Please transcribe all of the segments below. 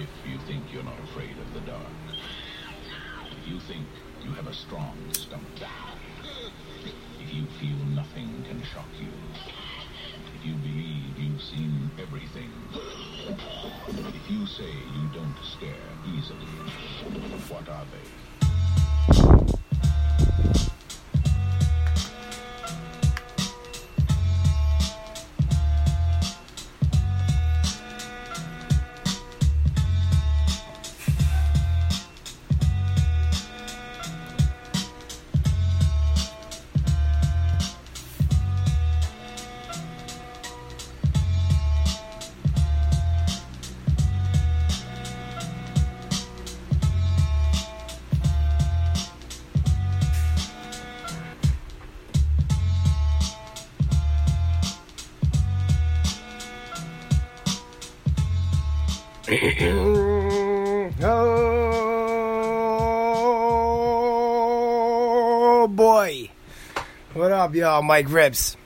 If you think you're not afraid of the dark, if you think you have a strong stomach, if you feel nothing can shock you, if you believe you've seen everything, if you say you don't scare easily, what are they? Oh boy. What up, y'all? MiC RipZ.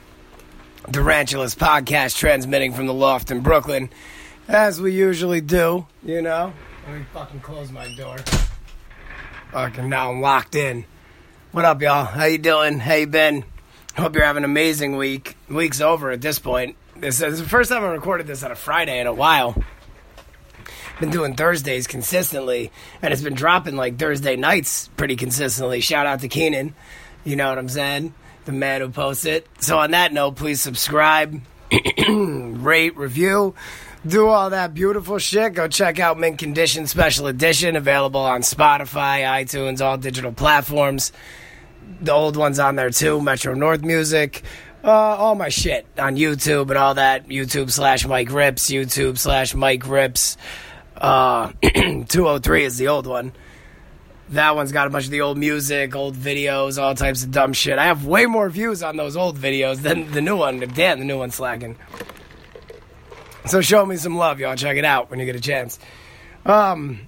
The RANTulas podcast transmitting from the loft in Brooklyn. As we usually do, you know. Let me fucking close my door. Fucking now I'm locked in. What up, y'all? How you doing? How you been? Hope you're having an amazing week. Week's over at this point. This is the first time I recorded this on a Friday in a while been doing Thursdays consistently, and it's been dropping like Thursday nights pretty consistently. Shout out to Keenan, you know what I'm saying? The man who posts it. So on that note, please subscribe, rate, review, do all that beautiful shit. Go check out Mint Condition Special Edition, available on Spotify, iTunes, all digital platforms. The old ones on there too, Metro North Music. Uh, all my shit on YouTube and all that. YouTube slash MiC RipZ, YouTube slash MiC RipZ. Uh, 203 is the old one. That one's got a bunch of the old music, old videos, all types of dumb shit. I have way more views on those old videos than the new one. Damn, the new one's slacking. So show me some love, y'all. Check it out when you get a chance. Um,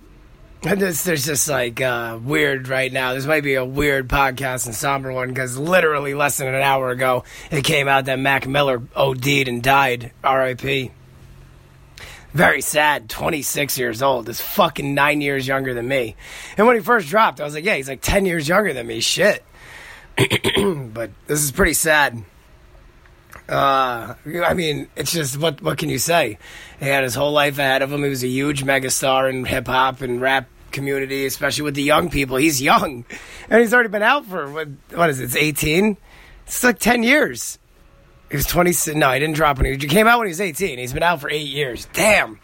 this, there's just like uh, weird right now. This might be a weird podcast and somber one because literally less than an hour ago it came out that Mac Miller OD'd and died. R.I.P. Very sad. 26 years old. Is fucking nine years younger than me. And when he first dropped, I was like, yeah, he's like 10 years younger than me. Shit. but this is pretty sad. Uh, I mean, it's just what what can you say? He had his whole life ahead of him. He was a huge megastar in hip hop and rap community, especially with the young people. He's young, and he's already been out for what? What is it? It's eighteen. It's like ten years. He was twenty. No, he didn't drop when he, he came out when he was eighteen. He's been out for eight years. Damn.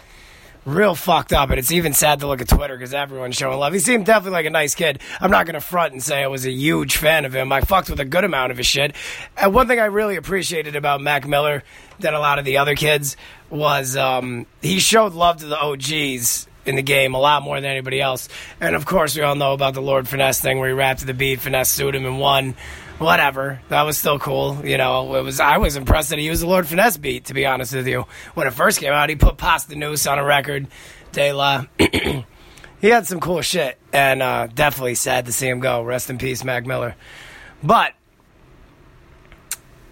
Real fucked up, and it's even sad to look at Twitter because everyone's showing love. He seemed definitely like a nice kid. I'm not going to front and say I was a huge fan of him. I fucked with a good amount of his shit. And one thing I really appreciated about Mac Miller than a lot of the other kids was um, he showed love to the OGs in the game a lot more than anybody else. And of course, we all know about the Lord Finesse thing where he rapped to the beat, Finesse sued him and won. Whatever, that was still cool. You know, it was. I was impressed that he used the Lord Finesse beat. To be honest with you, when it first came out, he put Posdnuos on a record. De La. he had some cool shit, and uh, definitely sad to see him go. Rest in peace, Mac Miller. But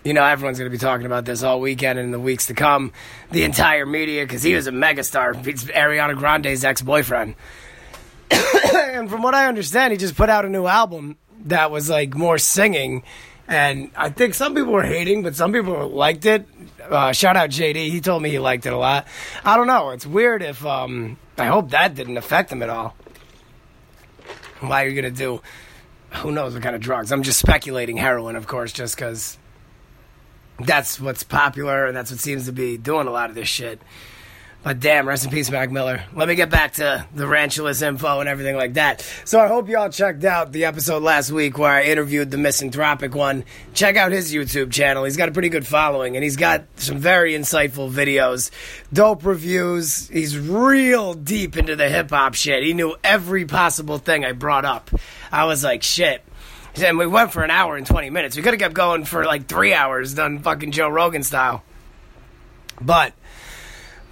you know, everyone's going to be talking about this all weekend and in the weeks to come. The entire media, because he was a megastar. He's Ariana Grande's ex boyfriend. and from what I understand, he just put out a new album that was like more singing. And I think some people were hating, but some people liked it. Uh, shout out JD. He told me he liked it a lot. I don't know. It's weird if. Um, I hope that didn't affect him at all. Why are you going to do. Who knows what kind of drugs? I'm just speculating heroin, of course, just because that's what's popular and that's what seems to be doing a lot of this shit. But damn, rest in peace, Mac Miller. Let me get back to the RANTulas info and everything like that. So I hope y'all checked out the episode last week where I interviewed the misanthropic one. Check out his YouTube channel. He's got a pretty good following and he's got some very insightful videos, dope reviews. He's real deep into the hip hop shit. He knew every possible thing I brought up. I was like, shit. And we went for an hour and 20 minutes. We could have kept going for like three hours, done fucking Joe Rogan style. But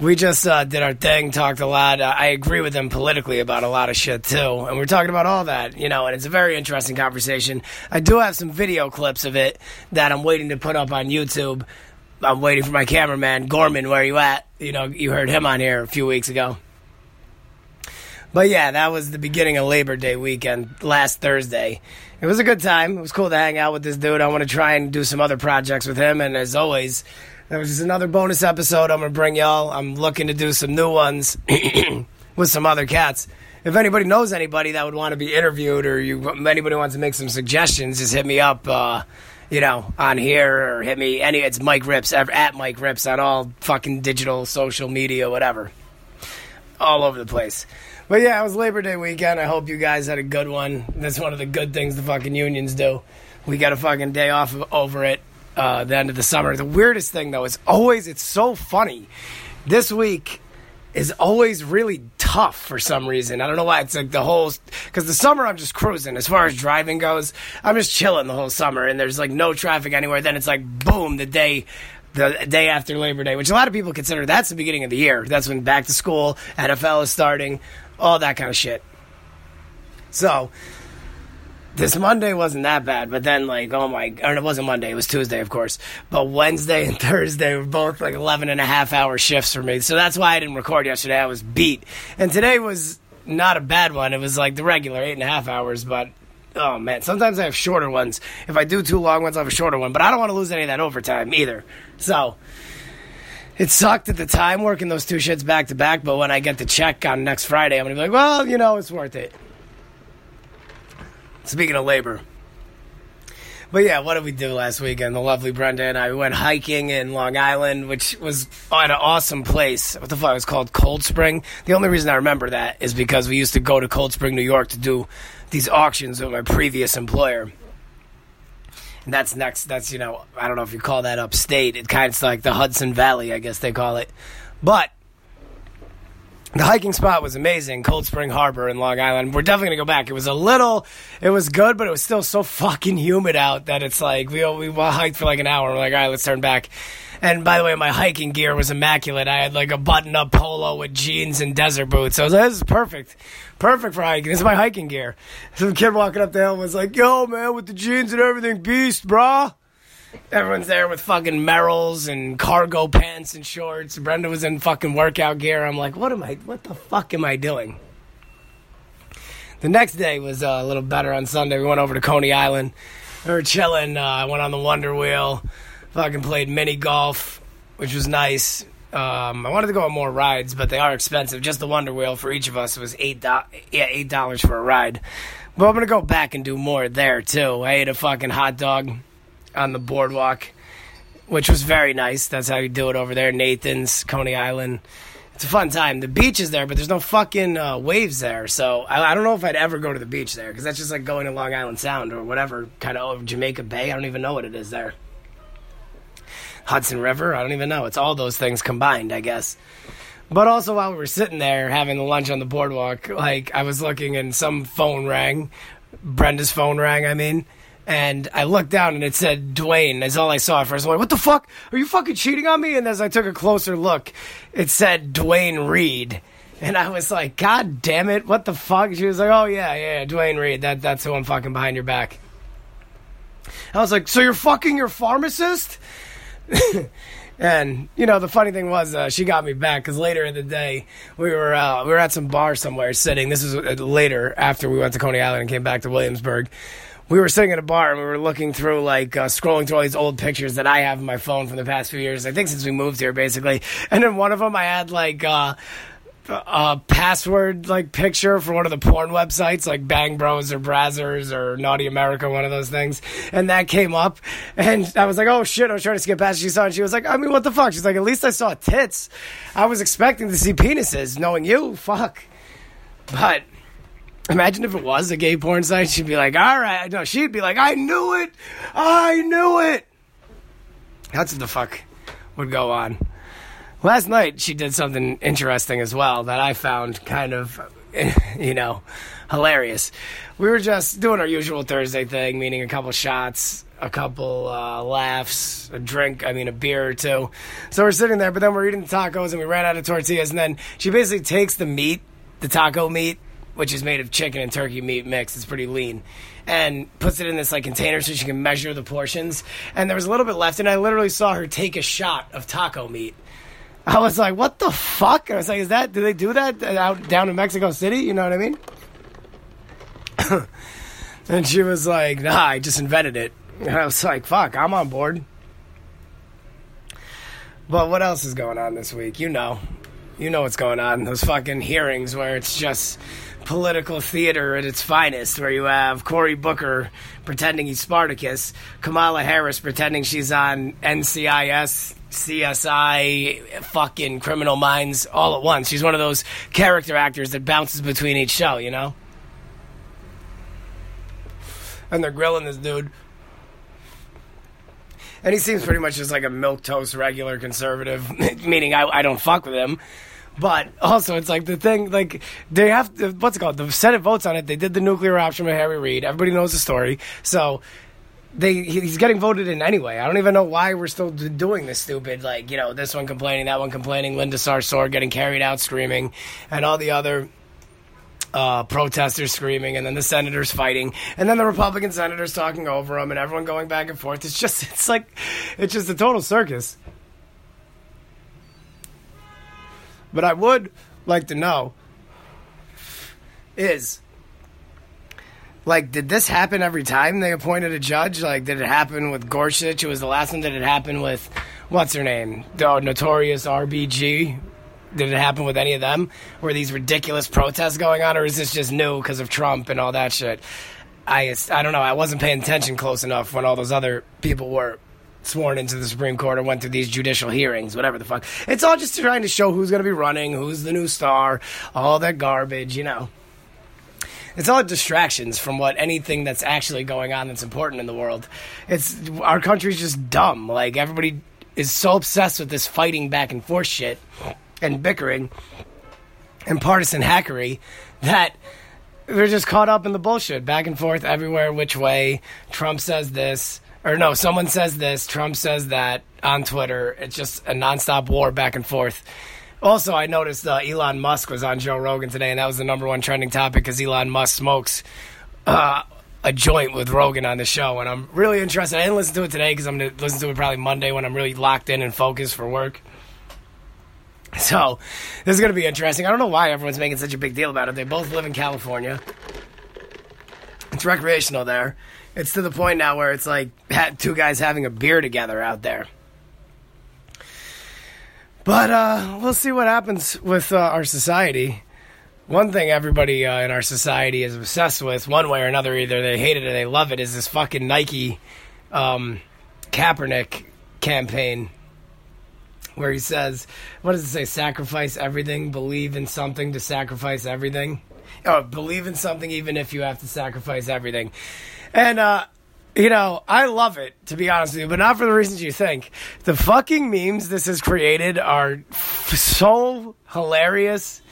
we just uh, did our thing, talked a lot. Uh, I agree with him politically about a lot of shit too, and we're talking about all that, you know. And it's a very interesting conversation. I do have some video clips of it that I'm waiting to put up on YouTube. I'm waiting for my cameraman Gorman. Where you at? You know, you heard him on here a few weeks ago. But yeah, that was the beginning of Labor Day weekend last Thursday. It was a good time. It was cool to hang out with this dude. I want to try and do some other projects with him. And as always, that was just another bonus episode I'm going to bring y'all. I'm looking to do some new ones with some other cats. If anybody knows anybody that would want to be interviewed or you anybody wants to make some suggestions, just hit me up. Uh, you know, on here or hit me any. It's MiC RipZ at MiC RipZ on all fucking digital social media, whatever, all over the place. But yeah, it was Labor Day weekend. I hope you guys had a good one. That's one of the good things the fucking unions do. We got a fucking day off over it. Uh, the end of the summer. The weirdest thing though is always it's so funny. This week is always really tough for some reason. I don't know why. It's like the whole because the summer I'm just cruising. As far as driving goes, I'm just chilling the whole summer, and there's like no traffic anywhere. Then it's like boom, the day. The day after Labor Day, which a lot of people consider that's the beginning of the year. That's when back to school, NFL is starting, all that kind of shit. So, this Monday wasn't that bad, but then like oh my, or it wasn't Monday, it was Tuesday, of course. But Wednesday and Thursday were both like 11 and a half hour shifts for me, so that's why I didn't record yesterday. I was beat, and today was not a bad one. It was like the regular eight and a half hours, but. Oh man, sometimes I have shorter ones. If I do two long ones, I have a shorter one. But I don't want to lose any of that overtime either. So it sucked at the time working those two shits back to back, but when I get the check on next Friday, I'm gonna be like, well, you know, it's worth it. Speaking of labor. But yeah, what did we do last weekend? The lovely Brenda and I we went hiking in Long Island, which was at an awesome place. What the fuck? It was called Cold Spring. The only reason I remember that is because we used to go to Cold Spring, New York to do these auctions with my previous employer. And that's next, that's, you know, I don't know if you call that upstate. It kind of like the Hudson Valley, I guess they call it. But the hiking spot was amazing, Cold Spring Harbor in Long Island. We're definitely gonna go back. It was a little, it was good, but it was still so fucking humid out that it's like we we hiked for like an hour. We're like, all right, let's turn back. And by the way, my hiking gear was immaculate. I had like a button-up polo with jeans and desert boots. I was this is perfect, perfect for hiking. This is my hiking gear. Some kid walking up the hill was like, "Yo, man, with the jeans and everything, beast, brah." Everyone's there with fucking Merrells and cargo pants and shorts. Brenda was in fucking workout gear. I'm like, what am I? What the fuck am I doing? The next day was uh, a little better on Sunday. We went over to Coney Island. We were chilling. Uh, I went on the Wonder Wheel. Fucking played mini golf, which was nice. Um, I wanted to go on more rides, but they are expensive. Just the Wonder Wheel for each of us was eight do- yeah eight dollars for a ride. But I'm gonna go back and do more there too. I ate a fucking hot dog on the boardwalk, which was very nice. That's how you do it over there. Nathan's, Coney Island. It's a fun time. The beach is there, but there's no fucking uh, waves there. So I, I, don't know if I'd ever go to the beach there because that's just like going to Long Island Sound or whatever kind of Jamaica Bay. I don't even know what it is there. Hudson River. I don't even know. It's all those things combined, I guess. But also while we were sitting there having lunch on the boardwalk, like I was looking and some phone rang. Brenda's phone rang, I mean and I looked down and it said Dwayne. That's all I saw at first. I'm like, what the fuck? Are you fucking cheating on me? And as I took a closer look, it said Duane Reade. And I was like, God damn it, what the fuck? She was like, Oh yeah, yeah, Duane Reade. That that's who I'm fucking behind your back. I was like, So you're fucking your pharmacist? and you know the funny thing was uh, she got me back because later in the day we were uh, we were at some bar somewhere sitting. This was uh, later after we went to Coney Island and came back to Williamsburg we were sitting at a bar and we were looking through like uh, scrolling through all these old pictures that I have in my phone from the past few years. I think since we moved here, basically. And in one of them, I had like uh, a password like picture for one of the porn websites, like Bang Bros or Brazzers or Naughty America, one of those things. And that came up, and I was like, "Oh shit!" I was trying to skip past. She saw, it and she was like, "I mean, what the fuck?" She's like, "At least I saw tits. I was expecting to see penises, knowing you. Fuck." But Imagine if it was a gay porn site. She'd be like, all right. No, she'd be like, I knew it. I knew it. That's what the fuck would go on. Last night, she did something interesting as well that I found kind of, you know, hilarious. We were just doing our usual Thursday thing, meaning a couple shots, a couple uh, laughs, a drink, I mean, a beer or two. So we're sitting there, but then we're eating the tacos and we ran out of tortillas. And then she basically takes the meat, the taco meat, which is made of chicken and turkey meat mix. It's pretty lean. And puts it in this like container so she can measure the portions. And there was a little bit left, and I literally saw her take a shot of taco meat. I was like, what the fuck? And I was like, is that, do they do that out down in Mexico City? You know what I mean? and she was like, nah, I just invented it. And I was like, fuck, I'm on board. But what else is going on this week? You know. You know what's going on. Those fucking hearings where it's just political theater at its finest, where you have Cory Booker pretending he's Spartacus, Kamala Harris pretending she's on NCIS, CSI, fucking Criminal Minds all at once. She's one of those character actors that bounces between each show, you know? And they're grilling this dude and he seems pretty much just like a milk toast regular conservative, meaning I, I don't fuck with him. But also, it's like the thing, like they have to, what's it called? The Senate votes on it. They did the nuclear option with Harry Reid. Everybody knows the story. So they he's getting voted in anyway. I don't even know why we're still doing this stupid, like you know, this one complaining, that one complaining, Linda Sarsour getting carried out screaming, and all the other uh, protesters screaming, and then the senators fighting, and then the Republican senators talking over them, and everyone going back and forth. It's just, it's like, it's just a total circus. But I would like to know is like did this happen every time they appointed a judge like did it happen with gorsuch it was the last one did it happen with what's her name the notorious rbg did it happen with any of them? Were these ridiculous protests going on, or is this just new because of Trump and all that shit? I I don't know. I wasn't paying attention close enough when all those other people were sworn into the Supreme Court or went through these judicial hearings, whatever the fuck. It's all just trying to show who's going to be running, who's the new star, all that garbage, you know. It's all distractions from what anything that's actually going on that's important in the world. It's our country's just dumb. Like everybody is so obsessed with this fighting back and forth shit and bickering and partisan hackery that they're just caught up in the bullshit back and forth everywhere which way trump says this or no someone says this trump says that on twitter it's just a nonstop war back and forth also i noticed uh, elon musk was on joe rogan today and that was the number one trending topic because elon musk smokes uh, a joint with rogan on the show and i'm really interested i didn't listen to it today because i'm going to listen to it probably monday when i'm really locked in and focused for work so this is going to be interesting. I don't know why everyone's making such a big deal about it. They both live in California. It's recreational there. It's to the point now where it's like two guys having a beer together out there. But uh, we'll see what happens with uh, our society. One thing everybody uh, in our society is obsessed with, one way or another, either they hate it or they love it, is this fucking Nike um, Kaepernick campaign where he says, "What does it say? Sacrifice everything. Believe in something to sacrifice everything. Oh, believe in something even if you have to sacrifice everything." And uh, you know, I love it to be honest with you, but not for the reasons you think. The fucking memes this has created are f- so hilarious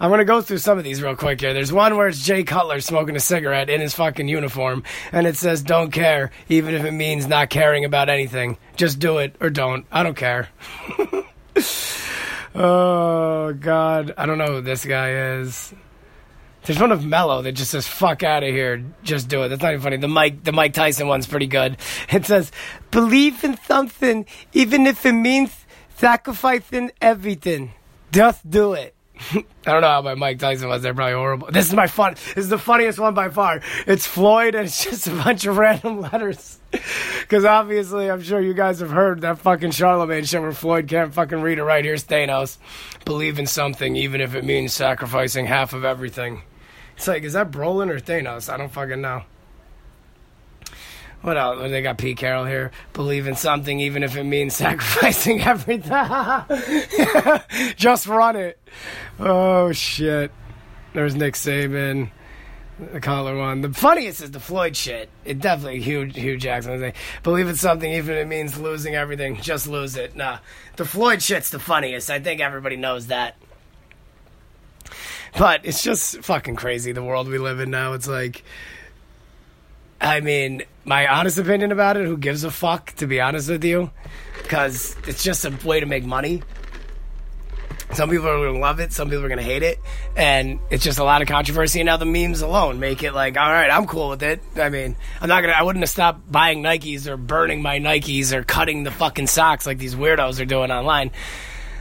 I'm gonna go through some of these real quick here. There's one where it's Jay Cutler smoking a cigarette in his fucking uniform, and it says "Don't care," even if it means not caring about anything. Just do it or don't. I don't care. oh God, I don't know who this guy is. There's one of Melo that just says "fuck out of here." Just do it. That's not even funny. The Mike, the Mike Tyson one's pretty good. It says, "Believe in something, even if it means sacrificing everything. Just do it." I don't know how my Mike Tyson was. They're probably horrible. This is my fun. This is the funniest one by far. It's Floyd, and it's just a bunch of random letters. Because obviously, I'm sure you guys have heard that fucking Charlamagne shit where Floyd can't fucking read it right. Here's Thanos. Believe in something, even if it means sacrificing half of everything. It's like, is that Brolin or Thanos? I don't fucking know. What else? They got Pete Carroll here. Believe in something, even if it means sacrificing everything. Just run it. Oh shit. There's Nick Saban. The collar one. The funniest is the Floyd shit. It definitely Hugh Hugh Jackson. Believe in something, even if it means losing everything. Just lose it. Nah, the Floyd shit's the funniest. I think everybody knows that. But it's just fucking crazy the world we live in now. It's like I mean, my honest opinion about it, who gives a fuck, to be honest with you? Because it's just a way to make money. Some people are going to love it, some people are going to hate it, and it's just a lot of controversy. And now the memes alone make it like, all right, I'm cool with it. I mean, I'm not gonna, I wouldn't have stopped buying Nikes or burning my Nikes or cutting the fucking socks like these weirdos are doing online.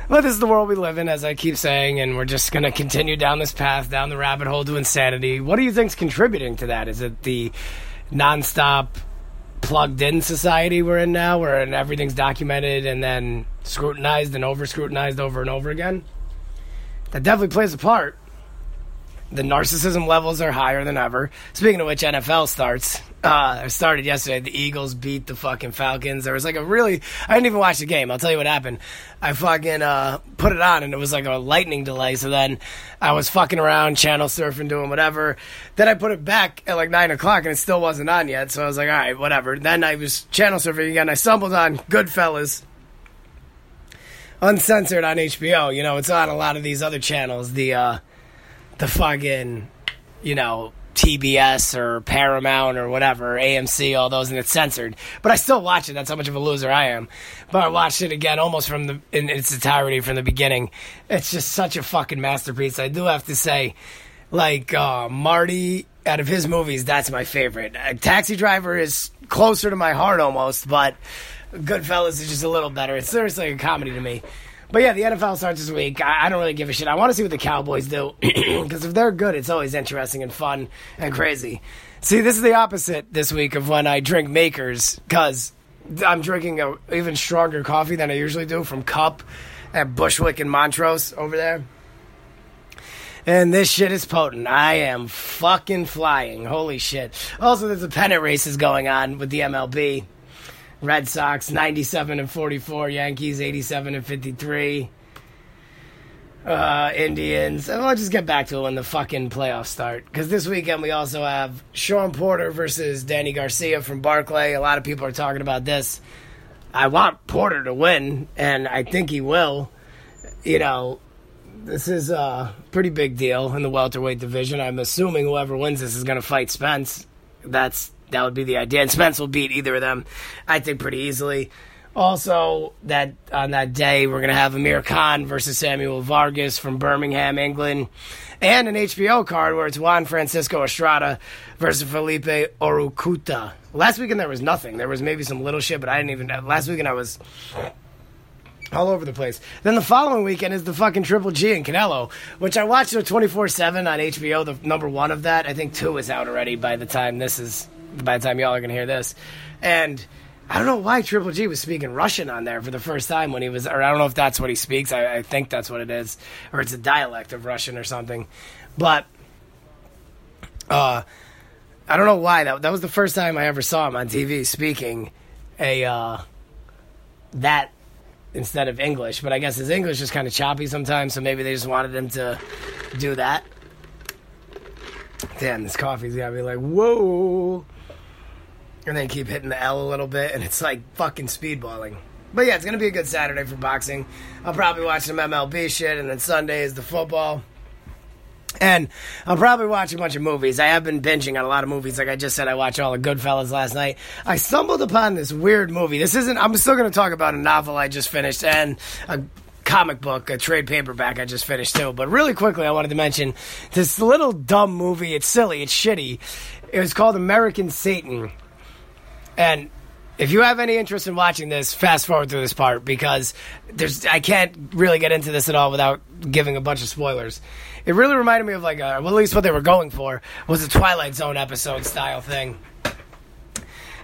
But this is the world we live in, as I keep saying, and we're just going to continue down this path, down the rabbit hole to insanity. What do you think's contributing to that? Is it the nonstop plugged in society we're in now, where everything's documented and then scrutinized and over scrutinized over and over again? That definitely plays a part. The narcissism levels are higher than ever. Speaking of which, NFL starts. Uh, started yesterday. The Eagles beat the fucking Falcons. There was like a really. I didn't even watch the game. I'll tell you what happened. I fucking uh, put it on and it was like a lightning delay. So then I was fucking around, channel surfing, doing whatever. Then I put it back at like 9 o'clock and it still wasn't on yet. So I was like, all right, whatever. Then I was channel surfing again. I stumbled on Goodfellas uncensored on HBO. You know, it's on a lot of these other channels. The uh, the fucking, you know, TBS or Paramount or whatever, AMC, all those, and it's censored. But I still watch it. That's how much of a loser I am. But I watched it again almost from the in its entirety from the beginning. It's just such a fucking masterpiece. I do have to say, like uh, Marty out of his movies, that's my favorite. Uh, Taxi Driver is closer to my heart almost, but Goodfellas is just a little better. It's seriously a comedy to me. But yeah, the NFL starts this week. I, I don't really give a shit. I want to see what the Cowboys do because if they're good, it's always interesting and fun and crazy. See, this is the opposite this week of when I drink Makers because I'm drinking a even stronger coffee than I usually do from Cup at Bushwick and Montrose over there. And this shit is potent. I am fucking flying. Holy shit. Also, there's a pennant races going on with the MLB. Red Sox 97 and 44, Yankees 87 and 53. Uh, Indians. And we'll just get back to it when the fucking playoffs start. Because this weekend we also have Shawn Porter versus Danny Garcia from Barclay. A lot of people are talking about this. I want Porter to win, and I think he will. You know, this is a pretty big deal in the welterweight division. I'm assuming whoever wins this is going to fight Spence. That's that would be the idea. And Spence will beat either of them, I think, pretty easily. Also, that on that day we're gonna have Amir Khan versus Samuel Vargas from Birmingham, England, and an HBO card where it's Juan Francisco Estrada versus Felipe Orucuta. Last weekend there was nothing. There was maybe some little shit, but I didn't even. Last weekend I was all over the place. Then the following weekend is the fucking Triple G and Canelo, which I watched 24 7 on HBO, the number one of that. I think two is out already by the time this is by the time y'all are gonna hear this. And I don't know why Triple G was speaking Russian on there for the first time when he was, or I don't know if that's what he speaks. I, I think that's what it is, or it's a dialect of Russian or something. But uh, I don't know why that that was the first time I ever saw him on TV speaking a uh, that instead of English. But I guess his English is kind of choppy sometimes, so maybe they just wanted him to do that. Damn, this coffee's got me like, whoa and then keep hitting the L a little bit, and it's like fucking speedballing. But yeah, it's gonna be a good Saturday for boxing. I'll probably watch some MLB shit, and then Sunday is the football. And I'll probably watch a bunch of movies. I have been binging on a lot of movies. Like I just said, I watched all the Goodfellas last night. I stumbled upon this weird movie. This isn't, I'm still going to talk about a novel I just finished and a comic book, a trade paperback I just finished too. But really quickly, I wanted to mention this little dumb movie. It's silly, it's shitty. It was called American Satan. And if you have any interest in watching this, fast forward through this part because there's I can't really get into this at all without giving a bunch of spoilers. It really reminded me of like a, well, at least what they were going for was a Twilight Zone episode style thing.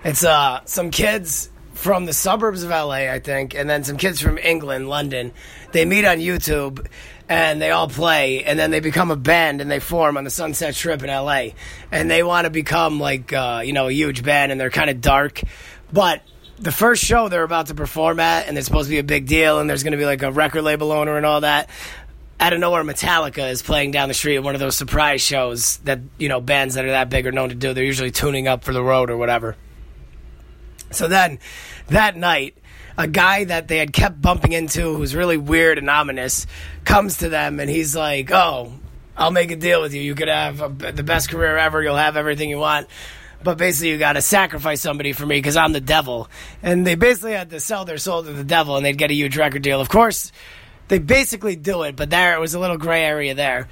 It's uh some kids from the suburbs of LA, I think, and then some kids from England, London. They meet on YouTube and they all play and then they become a band and they form on the Sunset Strip in LA. And they want to become like uh, you know, a huge band and they're kind of dark. But the first show they're about to perform at and it's supposed to be a big deal and there's going to be like a record label owner and all that. Out of nowhere, Metallica is playing down the street at one of those surprise shows that you know bands that are that big are known to do. They're usually tuning up for the road or whatever. So then, that night, a guy that they had kept bumping into who's really weird and ominous comes to them and he's like, "Oh, I'll make a deal with you. You could have a, the best career ever. You'll have everything you want." But basically, you got to sacrifice somebody for me because I'm the devil. And they basically had to sell their soul to the devil, and they'd get a huge record deal. Of course, they basically do it, but there it was a little gray area there.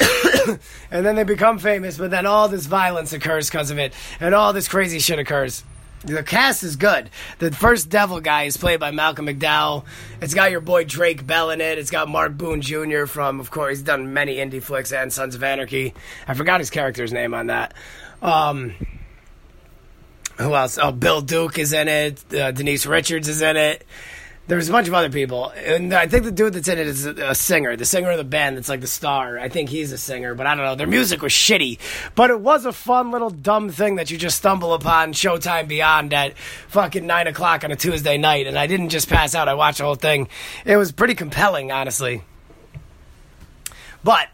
and then they become famous, but then all this violence occurs because of it, and all this crazy shit occurs. The cast is good. The first devil guy is played by Malcolm McDowell. It's got your boy Drake Bell in it. It's got Mark Boone Jr. from, of course, he's done many indie flicks and Sons of Anarchy. I forgot his character's name on that. Um, who else? Oh, Bill Duke is in it. Uh, Denise Richards is in it. There's a bunch of other people, and I think the dude that's in it is a, a, singer, the singer of the band that's like the star. I think he's a singer, but I don't know. Their music was shitty, but it was a fun little dumb thing that you just stumble upon Showtime Beyond at fucking nine o'clock on a Tuesday night, and I didn't just pass out. I watched the whole thing. It was pretty compelling, honestly. But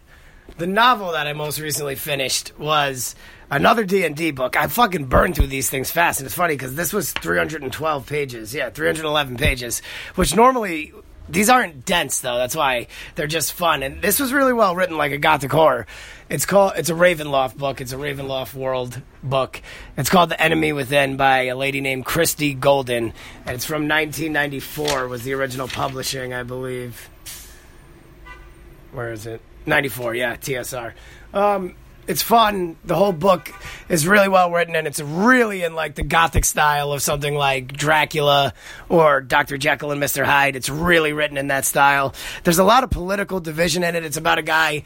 the novel that I most recently finished was another D&D book. I fucking burned through these things fast, and it's funny because this was 312 pages. Yeah, 311 pages, which normally these aren't dense though. That's why they're just fun. And this was really well written, like a gothic horror. It's called. It's a Ravenloft book. It's a Ravenloft world book. It's called The Enemy Within by a lady named Christie Golden, and it's from 1994. Was the original publishing, I believe. Where is it? 94. Yeah, TSR. Um, it's fun. The whole book is really well written, and it's really in like the gothic style of something like Dracula or Dr. Jekyll and Mr. Hyde. It's really written in that style. There's a lot of political division in it. It's about a guy.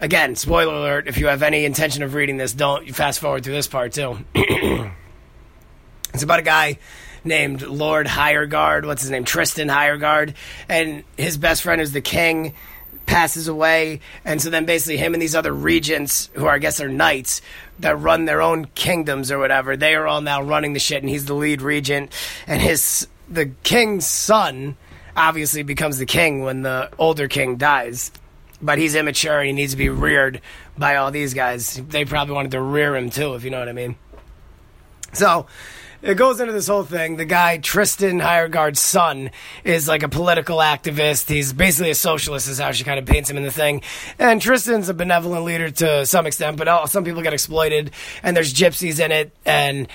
Again, spoiler alert. If you have any intention of reading this, don't fast forward through this part too. it's about a guy named Lord Hiregaard. What's his name? Tristan Hiregaard, and his best friend is the king passes away, and so then basically him and these other regents, who are, I guess are knights that run their own kingdoms or whatever, they are all now running the shit, and he's the lead regent, and his the king's son obviously becomes the king when the older king dies. But he's immature and he needs to be reared by all these guys. They probably wanted to rear him too, if you know what I mean. So it goes into this whole thing. The guy Tristan Hiregaard's son is like a political activist. He's basically a socialist, is how she kind of paints him in the thing. And Tristan's a benevolent leader to some extent, but some people get exploited. And there's gypsies in it, and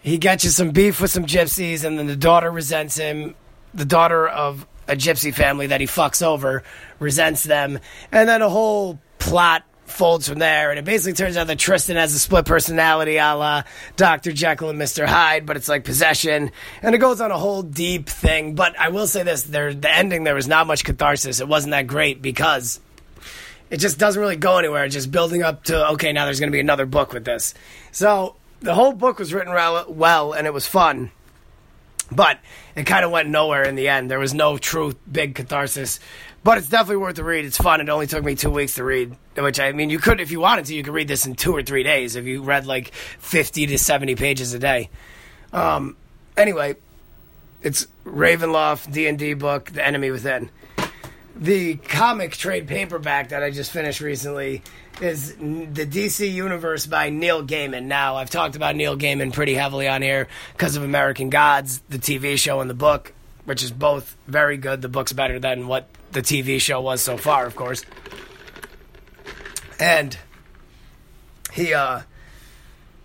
he gets you some beef with some gypsies, and then the daughter resents him. The daughter of a gypsy family that he fucks over resents them, and then a whole plot folds from there, and it basically turns out that Tristan has a split personality a la Dr. Jekyll and Mr. Hyde, but it's like possession, and it goes on a whole deep thing. But I will say this: there, the ending there was not much catharsis. It wasn't that great because it just doesn't really go anywhere. It's just building up to okay, now there's going to be another book with this. So the whole book was written well, and it was fun. But it kind of went nowhere in the end. There was no true big catharsis. But it's definitely worth the read. It's fun. It only took me two weeks to read, which I mean, you could, if you wanted to, you could read this in two or three days if you read like 50 to 70 pages a day. Um, anyway, it's Ravenloft D&D book, The Enemy Within. The comic trade paperback that I just finished recently is the DC Universe by Neil Gaiman. Now, I've talked about Neil Gaiman pretty heavily on here because of American Gods, the TV show and the book, which is both very good. The book's better than what the TV show was so far, of course. And he uh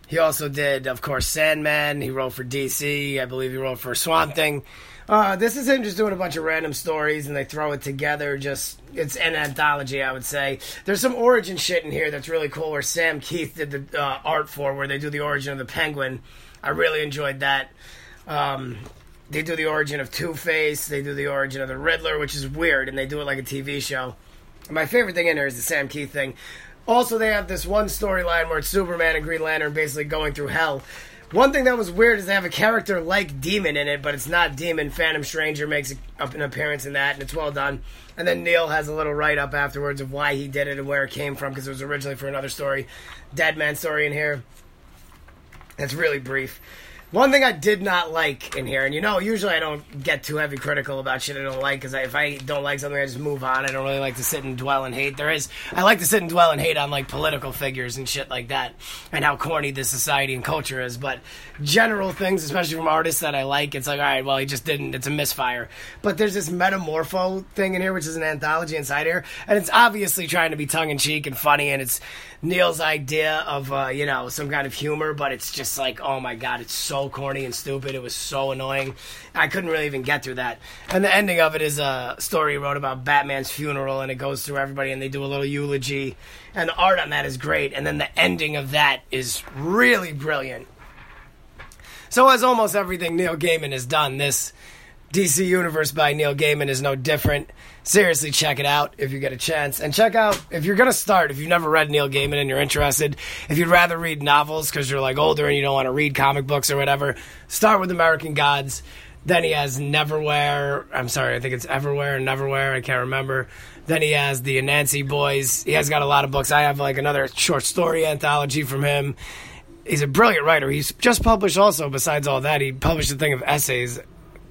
he also did, of course, Sandman. He wrote for DC. I believe he wrote for Swamp Thing. Uh, this is him just doing a bunch of random stories and they throw it together. Just it's an anthology, I would say. There's some origin shit in here that's really cool. Where Sam Kieth did the uh, art for, where they do the origin of the Penguin. I really enjoyed that. Um, they do the origin of Two Face. They do the origin of the Riddler, which is weird, and they do it like a TV show. My favorite thing in there is the Sam Kieth thing. Also, they have this one storyline where it's Superman and Green Lantern basically going through hell. One thing that was weird is they have a character like Demon in it, but it's not Demon. Phantom Stranger makes an appearance in that, and it's well done. And then Neil has a little write up afterwards of why he did it and where it came from because it was originally for another story, Dead Man story in here. It's really brief. One thing I did not like in here, and you know, usually I don't get too heavy critical about shit I don't like because if I don't like something, I just move on. I don't really like to sit and dwell and hate. There is, I like to sit and dwell and hate on like political figures and shit like that, and how corny this society and culture is. But general things, especially from artists that I like, it's like, all right, well, he just didn't. It's a misfire. But there's this metamorpho thing in here, which is an anthology inside here, and it's obviously trying to be tongue in cheek and funny, and it's Neil's idea of uh, you know some kind of humor, but it's just like oh my god, it's corny and stupid. It was so annoying. I couldn't really even get through that. And the ending of it is a story he wrote about Batman's funeral, and it goes through everybody, and they do a little eulogy, and the art on that is great. And then the ending of that is really brilliant. So, as almost everything Neil Gaiman has done, this DC Universe by Neil Gaiman is no different. Seriously, check it out if you get a chance. And check out, if you're going to start, if you've never read Neil Gaiman and you're interested, if you'd rather read novels because you're like older and you don't want to read comic books or whatever, start with American Gods. Then he has Neverwhere. I'm sorry, I think it's Everywhere and Neverwhere. I can't remember. Then he has the Anansi Boys. He has got a lot of books. I have like another short story anthology from him. He's a brilliant writer. He's just published also, besides all that, he published a thing of essays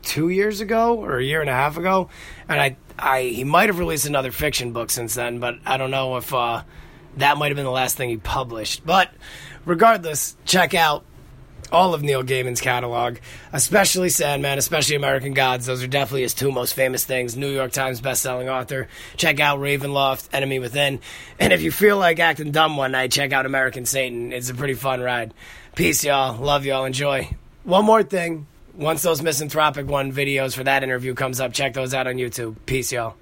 two years ago or a year and a half ago. And I, I he might have released another fiction book since then, but I don't know if uh, that might have been the last thing he published. But regardless, check out all of Neil Gaiman's catalog, especially Sandman, especially American Gods. Those are definitely his two most famous things. New York Times bestselling author. Check out Ravenloft, Enemy Within. And if you feel like acting dumb one night, check out American Satan. It's a pretty fun ride. Peace, y'all. Love y'all. Enjoy. One more thing. Once those Misanthropic One videos for that interview comes up, check those out on YouTube. Peace, y'all.